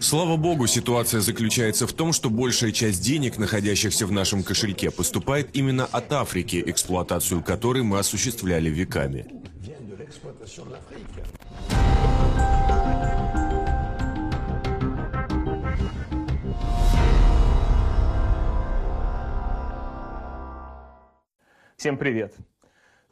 Слава богу, ситуация заключается в том, что большая часть денег, находящихся в нашем кошельке, поступает именно от Африки, эксплуатацию которой мы осуществляли веками. Всем привет!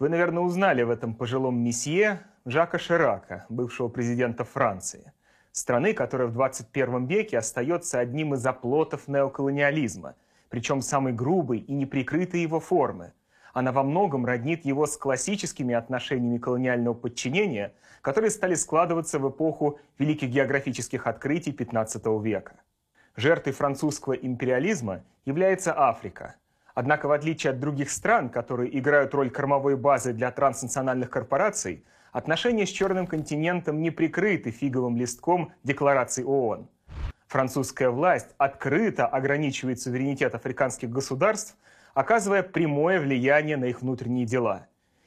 Вы, наверное, узнали в этом пожилом месье Жака Ширака, бывшего президента Франции, страны, которая в 21 веке остается одним из оплотов неоколониализма, причем самой грубой и неприкрытой его формы. Она во многом роднит его с классическими отношениями колониального подчинения, которые стали складываться в эпоху великих географических открытий XV века. Жертвой французского империализма является Африка – Однако, в отличие от других стран, которые играют роль кормовой базы для транснациональных корпораций, отношения с Черным континентом не прикрыты фиговым листком Декларации ООН. Французская власть открыто ограничивает суверенитет африканских государств, оказывая прямое влияние на их внутренние дела.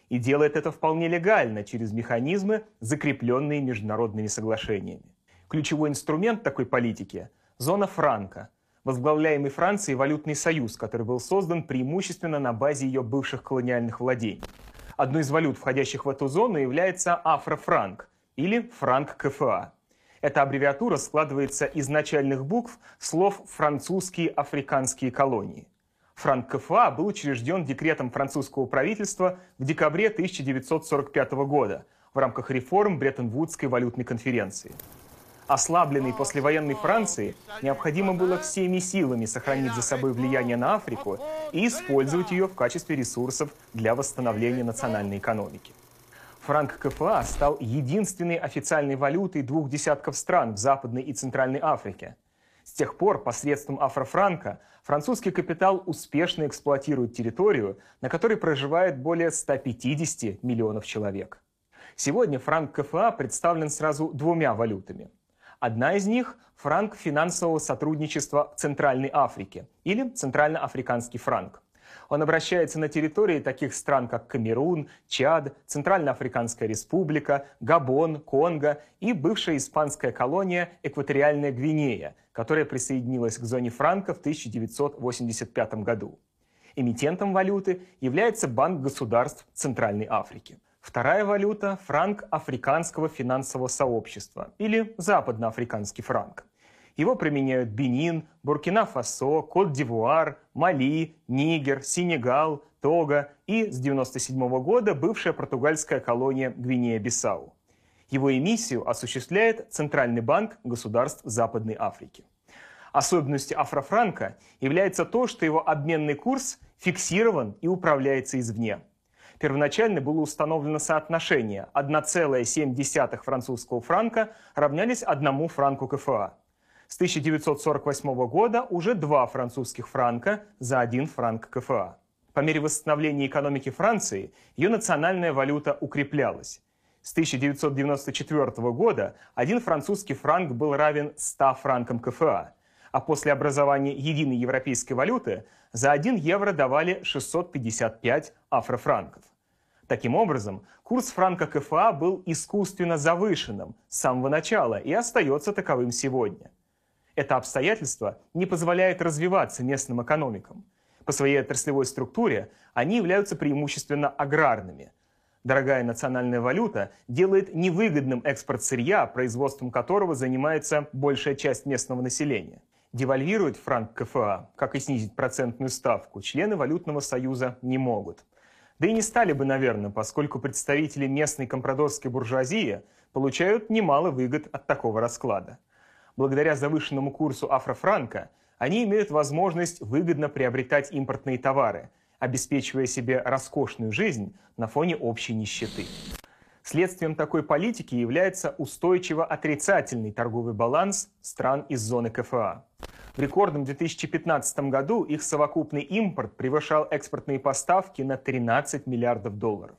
И делает это вполне легально через механизмы, закрепленные международными соглашениями. Ключевой инструмент такой политики – зона франка – возглавляемый Францией валютный союз, который был создан преимущественно на базе ее бывших колониальных владений. Одной из валют, входящих в эту зону, является афрофранк или франк КФА. Эта аббревиатура складывается из начальных букв слов «французские африканские колонии». Франк КФА был учрежден декретом французского правительства в декабре 1945 года в рамках реформ Бреттон-Вудской валютной конференции. Ослабленной послевоенной Франции необходимо было всеми силами сохранить за собой влияние на Африку и использовать ее в качестве ресурсов для восстановления национальной экономики. Франк КФА стал единственной официальной валютой двух десятков стран в Западной и Центральной Африке. С тех пор посредством афрофранка французский капитал успешно эксплуатирует территорию, на которой проживает более 150 миллионов человек. Сегодня франк КФА представлен сразу двумя валютами – Одна из них – франк финансового сотрудничества Центральной Африке или Центральноафриканский франк. Он обращается на территории таких стран, как Камерун, Чад, Центральноафриканская республика, Габон, Конго и бывшая испанская колония Экваториальная Гвинея, которая присоединилась к зоне франка в 1985 году. Эмитентом валюты является Банк государств Центральной Африки – Вторая валюта – франк Африканского финансового сообщества или западноафриканский франк. Его применяют Бенин, Буркина-Фасо, Кот-д'Ивуар, Мали, Нигер, Сенегал, Того и с 1997 года бывшая португальская колония Гвинея-Бисау. Его эмиссию осуществляет Центральный банк государств Западной Африки. Особенностью афрофранка является то, что его обменный курс фиксирован и управляется извне – Первоначально было установлено соотношение 1,7 французского франка равнялись одному франку КФА. С 1948 года уже два французских франка за один франк КФА. По мере восстановления экономики Франции ее национальная валюта укреплялась. С 1994 года один французский франк был равен 100 франкам КФА, а после образования единой европейской валюты за 1 евро давали 655 афрофранков. Таким образом, курс франка КФА был искусственно завышенным с самого начала и остается таковым сегодня. Это обстоятельство не позволяет развиваться местным экономикам. По своей отраслевой структуре они являются преимущественно аграрными. Дорогая национальная валюта делает невыгодным экспорт сырья, производством которого занимается большая часть местного населения. Девальвировать франк КФА, как и снизить процентную ставку, члены валютного союза не могут – да и не стали бы, наверное, поскольку представители местной компрадорской буржуазии получают немало выгод от такого расклада. Благодаря завышенному курсу афрофранка они имеют возможность выгодно приобретать импортные товары, обеспечивая себе роскошную жизнь на фоне общей нищеты. Следствием такой политики является устойчиво отрицательный торговый баланс стран из зоны КФА. В рекордном 2015 году их совокупный импорт превышал экспортные поставки на 13 миллиардов долларов.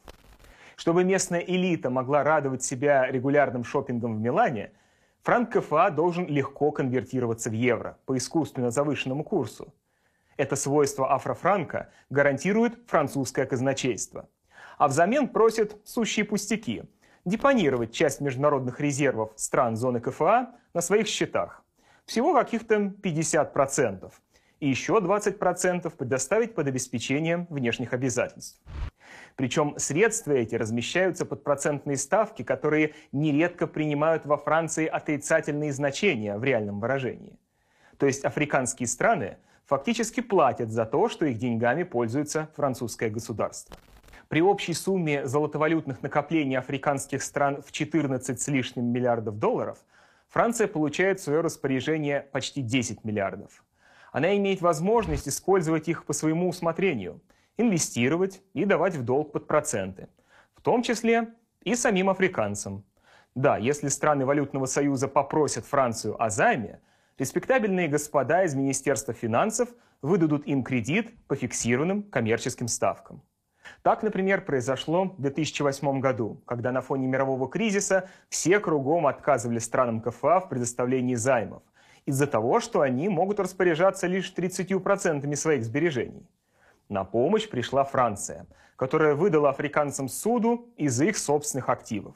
Чтобы местная элита могла радовать себя регулярным шопингом в Милане, франк КФА должен легко конвертироваться в евро по искусственно завышенному курсу. Это свойство афрофранка гарантирует французское казначейство. А взамен просит сущие пустяки – депонировать часть международных резервов стран зоны КФА на своих счетах. Всего каких-то 50%. И еще 20% предоставить под обеспечение внешних обязательств. Причем средства эти размещаются под процентные ставки, которые нередко принимают во Франции отрицательные значения в реальном выражении. То есть африканские страны фактически платят за то, что их деньгами пользуется французское государство. При общей сумме золотовалютных накоплений африканских стран в 14 с лишним миллиардов долларов Франция получает в свое распоряжение почти 10 миллиардов. Она имеет возможность использовать их по своему усмотрению – инвестировать и давать в долг под проценты, в том числе и самим африканцам. Да, если страны валютного союза попросят Францию о займе, респектабельные господа из Министерства финансов выдадут им кредит по фиксированным коммерческим ставкам. Так, например, произошло в 2008 году, когда на фоне мирового кризиса все кругом отказывали странам КФА в предоставлении займов из-за того, что они могут распоряжаться лишь 30% своих сбережений. На помощь пришла Франция, которая выдала африканцам суду из их собственных активов.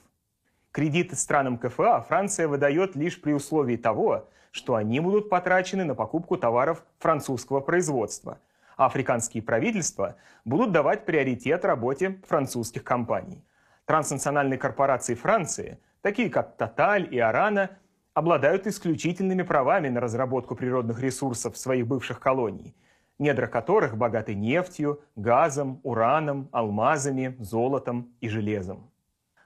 Кредиты странам КФА Франция выдает лишь при условии того, что они будут потрачены на покупку товаров французского производства, африканские правительства будут давать приоритет работе французских компаний. Транснациональные корпорации Франции, такие как Total и Арана, обладают исключительными правами на разработку природных ресурсов своих бывших колоний – недра которых богаты нефтью, газом, ураном, алмазами, золотом и железом.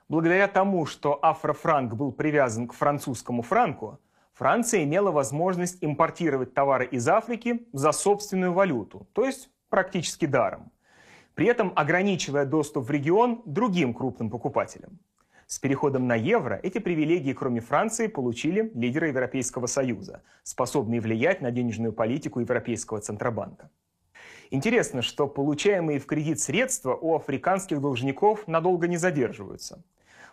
Благодаря тому, что афрофранк был привязан к французскому франку, Франция имела возможность импортировать товары из Африки за собственную валюту, то есть практически даром, при этом ограничивая доступ в регион другим крупным покупателям. С переходом на евро эти привилегии, кроме Франции, получили лидеры Европейского Союза, способные влиять на денежную политику Европейского Центробанка. Интересно, что получаемые в кредит средства у африканских должников надолго не задерживаются.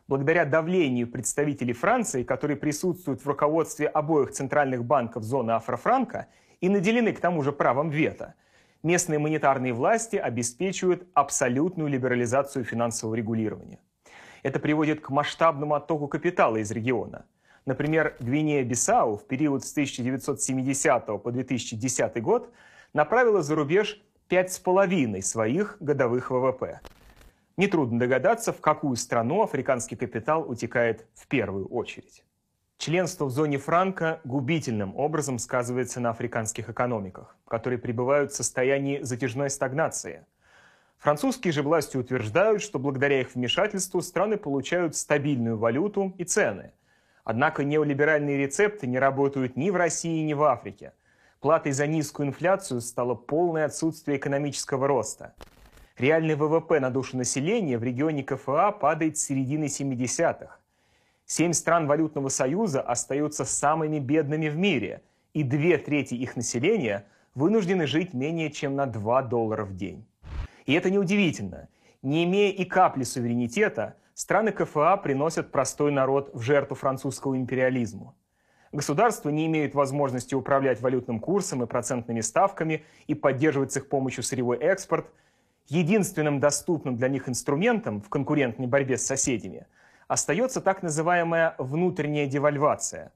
Благодаря давлению представителей Франции, которые присутствуют в руководстве обоих центральных банков зоны Афрофранка и наделены к тому же правом вето, местные монетарные власти обеспечивают абсолютную либерализацию финансового регулирования. Это приводит к масштабному оттоку капитала из региона. Например, Гвинея-Бисау в период с 1970 по 2010 год направила за рубеж 5,5 своих годовых ВВП. Нетрудно догадаться, в какую страну африканский капитал утекает в первую очередь. Членство в зоне франка губительным образом сказывается на африканских экономиках, которые пребывают в состоянии затяжной стагнации – Французские же власти утверждают, что благодаря их вмешательству страны получают стабильную валюту и цены. Однако неолиберальные рецепты не работают ни в России, ни в Африке. Платой за низкую инфляцию стало полное отсутствие экономического роста. Реальный ВВП на душу населения в регионе КФА падает с середины 70-х. Семь стран валютного союза остаются самыми бедными в мире, и две трети их населения вынуждены жить менее чем на 2 доллара в день. И это неудивительно. Не имея и капли суверенитета, страны КФА приносят простой народ в жертву французскому империализму. Государства не имеют возможности управлять валютным курсом и процентными ставками и поддерживать с их помощью сырьевой экспорт. Единственным доступным для них инструментом в конкурентной борьбе с соседями остается так называемая внутренняя девальвация.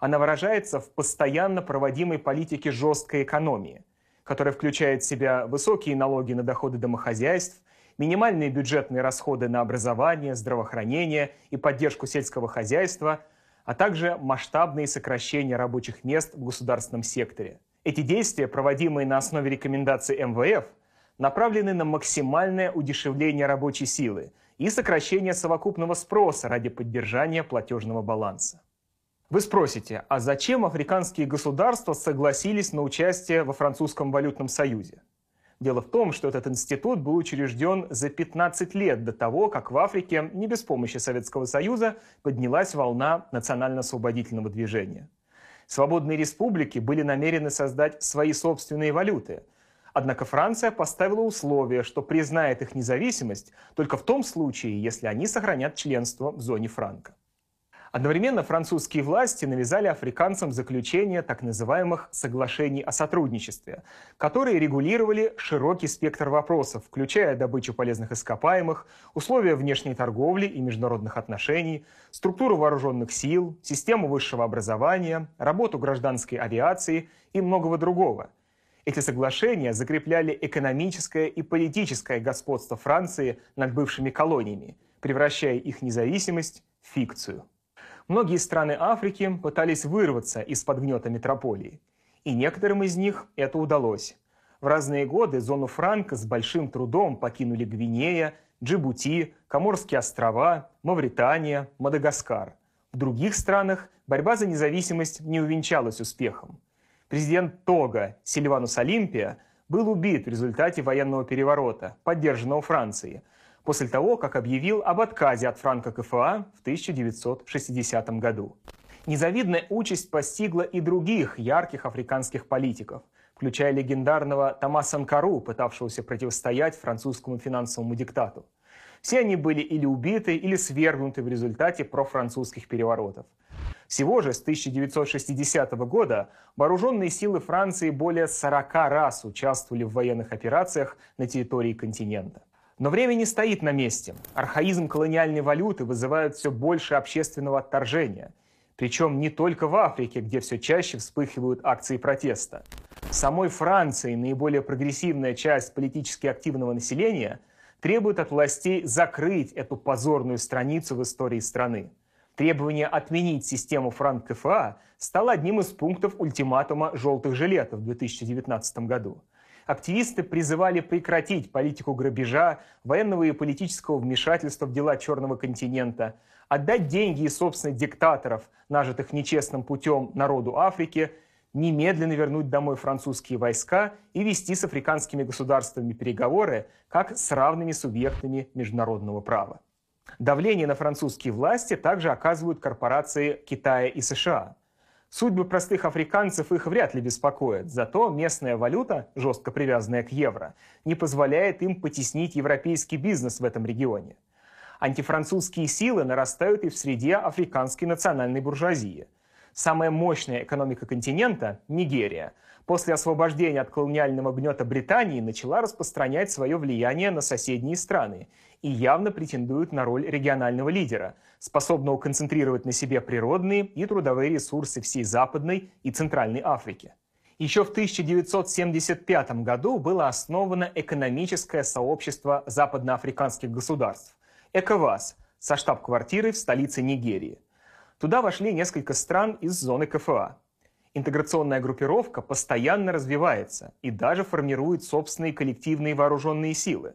Она выражается в постоянно проводимой политике жесткой экономии – которая включает в себя высокие налоги на доходы домохозяйств, минимальные бюджетные расходы на образование, здравоохранение и поддержку сельского хозяйства, а также масштабные сокращения рабочих мест в государственном секторе. Эти действия, проводимые на основе рекомендаций МВФ, направлены на максимальное удешевление рабочей силы и сокращение совокупного спроса ради поддержания платежного баланса. Вы спросите, а зачем африканские государства согласились на участие во французском валютном союзе? Дело в том, что этот институт был учрежден за 15 лет до того, как в Африке, не без помощи Советского Союза, поднялась волна национально-освободительного движения. Свободные республики были намерены создать свои собственные валюты. Однако Франция поставила условие, что признает их независимость только в том случае, если они сохранят членство в зоне франка. Одновременно французские власти навязали африканцам заключение так называемых соглашений о сотрудничестве, которые регулировали широкий спектр вопросов, включая добычу полезных ископаемых, условия внешней торговли и международных отношений, структуру вооруженных сил, систему высшего образования, работу гражданской авиации и многого другого. Эти соглашения закрепляли экономическое и политическое господство Франции над бывшими колониями, превращая их независимость в фикцию. Многие страны Африки пытались вырваться из-под гнета метрополии. И некоторым из них это удалось. В разные годы зону Франка с большим трудом покинули Гвинея, Джибути, Коморские острова, Мавритания, Мадагаскар. В других странах борьба за независимость не увенчалась успехом. Президент Тога Сильванус Олимпия был убит в результате военного переворота, поддержанного Францией – после того, как объявил об отказе от франка КФА в 1960 году. Незавидная участь постигла и других ярких африканских политиков, включая легендарного Томаса Анкару, пытавшегося противостоять французскому финансовому диктату. Все они были или убиты, или свергнуты в результате профранцузских переворотов. Всего же с 1960 года вооруженные силы Франции более 40 раз участвовали в военных операциях на территории континента. Но время не стоит на месте. Архаизм колониальной валюты вызывает все больше общественного отторжения. Причем не только в Африке, где все чаще вспыхивают акции протеста. В самой Франции наиболее прогрессивная часть политически активного населения требует от властей закрыть эту позорную страницу в истории страны. Требование отменить систему франк КФА стало одним из пунктов ультиматума «желтых жилетов» в 2019 году активисты призывали прекратить политику грабежа, военного и политического вмешательства в дела Черного континента, отдать деньги и собственных диктаторов, нажитых нечестным путем народу Африки, немедленно вернуть домой французские войска и вести с африканскими государствами переговоры как с равными субъектами международного права. Давление на французские власти также оказывают корпорации Китая и США – Судьбы простых африканцев их вряд ли беспокоят, зато местная валюта, жестко привязанная к евро, не позволяет им потеснить европейский бизнес в этом регионе. Антифранцузские силы нарастают и в среде африканской национальной буржуазии. Самая мощная экономика континента – Нигерия – после освобождения от колониального гнета Британии начала распространять свое влияние на соседние страны и явно претендует на роль регионального лидера, способного концентрировать на себе природные и трудовые ресурсы всей Западной и Центральной Африки. Еще в 1975 году было основано экономическое сообщество западноафриканских государств – ЭКОВАС, со штаб-квартирой в столице Нигерии. Туда вошли несколько стран из зоны КФА интеграционная группировка постоянно развивается и даже формирует собственные коллективные вооруженные силы.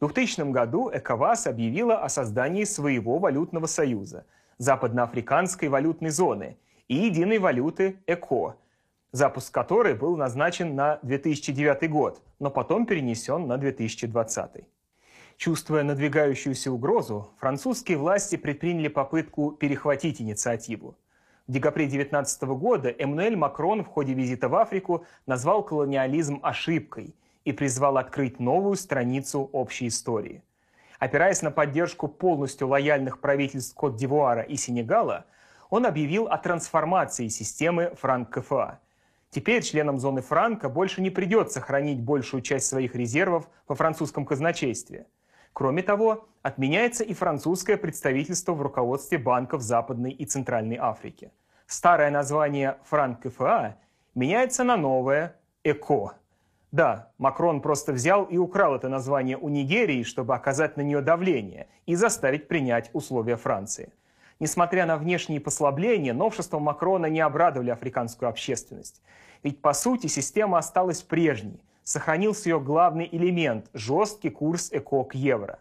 В 2000 году ЭКОВАС объявила о создании своего валютного союза – Западноафриканской валютной зоны и единой валюты ЭКО, запуск которой был назначен на 2009 год, но потом перенесен на 2020. Чувствуя надвигающуюся угрозу, французские власти предприняли попытку перехватить инициативу – в декабре 2019 года Эммануэль Макрон в ходе визита в Африку назвал колониализм ошибкой и призвал открыть новую страницу общей истории. Опираясь на поддержку полностью лояльных правительств Кот-д'Ивуара и Сенегала, он объявил о трансформации системы франк-КФА. Теперь членам зоны франка больше не придется хранить большую часть своих резервов во французском казначействе – Кроме того, отменяется и французское представительство в руководстве банков Западной и Центральной Африки. Старое название «Франк КФА» меняется на новое «ЭКО». Да, Макрон просто взял и украл это название у Нигерии, чтобы оказать на нее давление и заставить принять условия Франции. Несмотря на внешние послабления, новшества Макрона не обрадовали африканскую общественность. Ведь, по сути, система осталась прежней, сохранился ее главный элемент – жесткий курс ЭКО к евро.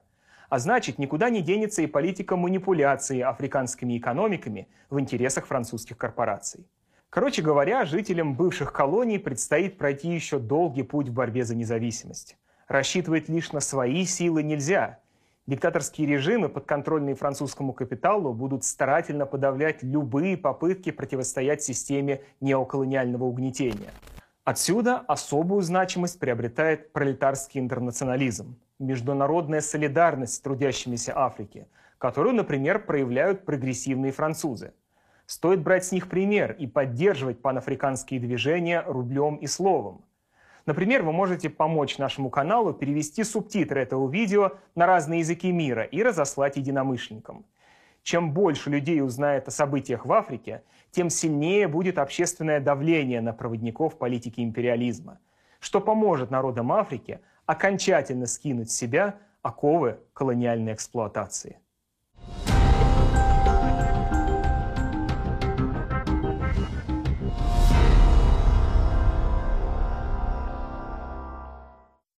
А значит, никуда не денется и политика манипуляции африканскими экономиками в интересах французских корпораций. Короче говоря, жителям бывших колоний предстоит пройти еще долгий путь в борьбе за независимость. Рассчитывать лишь на свои силы нельзя. Диктаторские режимы, подконтрольные французскому капиталу, будут старательно подавлять любые попытки противостоять системе неоколониального угнетения – Отсюда особую значимость приобретает пролетарский интернационализм, международная солидарность с трудящимися Африки, которую, например, проявляют прогрессивные французы. Стоит брать с них пример и поддерживать панафриканские движения рублем и словом. Например, вы можете помочь нашему каналу перевести субтитры этого видео на разные языки мира и разослать единомышленникам. Чем больше людей узнает о событиях в Африке, тем сильнее будет общественное давление на проводников политики империализма, что поможет народам Африки окончательно скинуть с себя оковы колониальной эксплуатации.